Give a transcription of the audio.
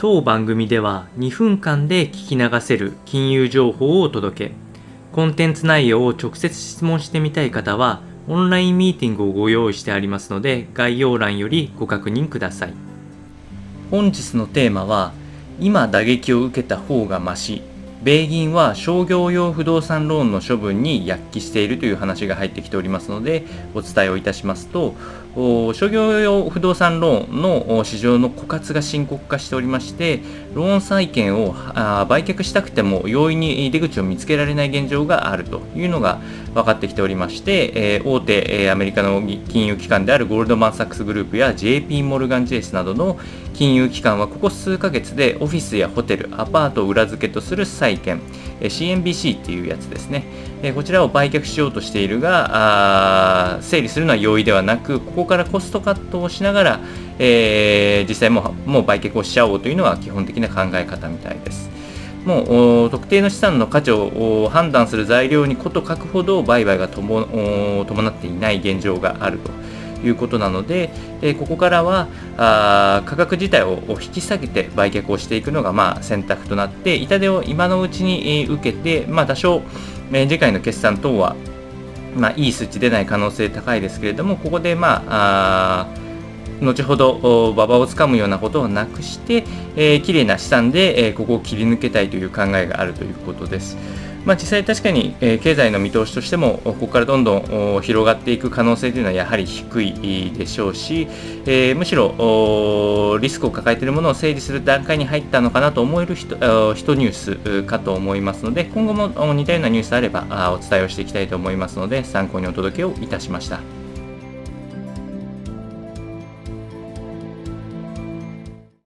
当番組では2分間で聞き流せる金融情報をお届け。コンテンツ内容を直接質問してみたい方はオンラインミーティングをご用意してありますので概要欄よりご確認ください。本日のテーマは今打撃を受けた方がまし米銀は商業用不動産ローンの処分に躍起しているという話が入ってきておりますのでお伝えをいたしますと商業用不動産ローンの市場の枯渇が深刻化しておりましてローン債券を売却したくても容易に出口を見つけられない現状があるというのが分かってきておりまして大手アメリカの金融機関であるゴールドマン・サックスグループや JP モルガン・ジェイスなどの金融機関はここ数ヶ月でオフィスやホテルアパートを裏付けとする債券 CNBC っていうやつですねこちらを売却しようとしているが整理するのは容易ではなくここからコストカットをしながら、えー、実際もうもう売却をしちゃおうというのが基本的な考え方みたいです。もう特定の資産の価値を判断する材料にこと書くほど売買が伴っていない現状があるということなので、えここからはあ価格自体を引き下げて売却をしていくのがまあ選択となって痛手を今のうちに受けて、まあ、多少、え次回の決算等はまあ、いい数値出ない可能性高いですけれども、ここで、まあ、あ後ほど馬場をつかむようなことをなくして、えー、綺麗な資産で、えー、ここを切り抜けたいという考えがあるということです。まあ、実際確かに、えー、経済の見通しとしてもここからどんどん広がっていく可能性というのはやはり低いでしょうし、えー、むしろリスクを抱えているものを整理する段階に入ったのかなと思える人人ニュースかと思いますので今後も似たようなニュースあればお伝えをしていきたいと思いますので参考にお届けをいたしました。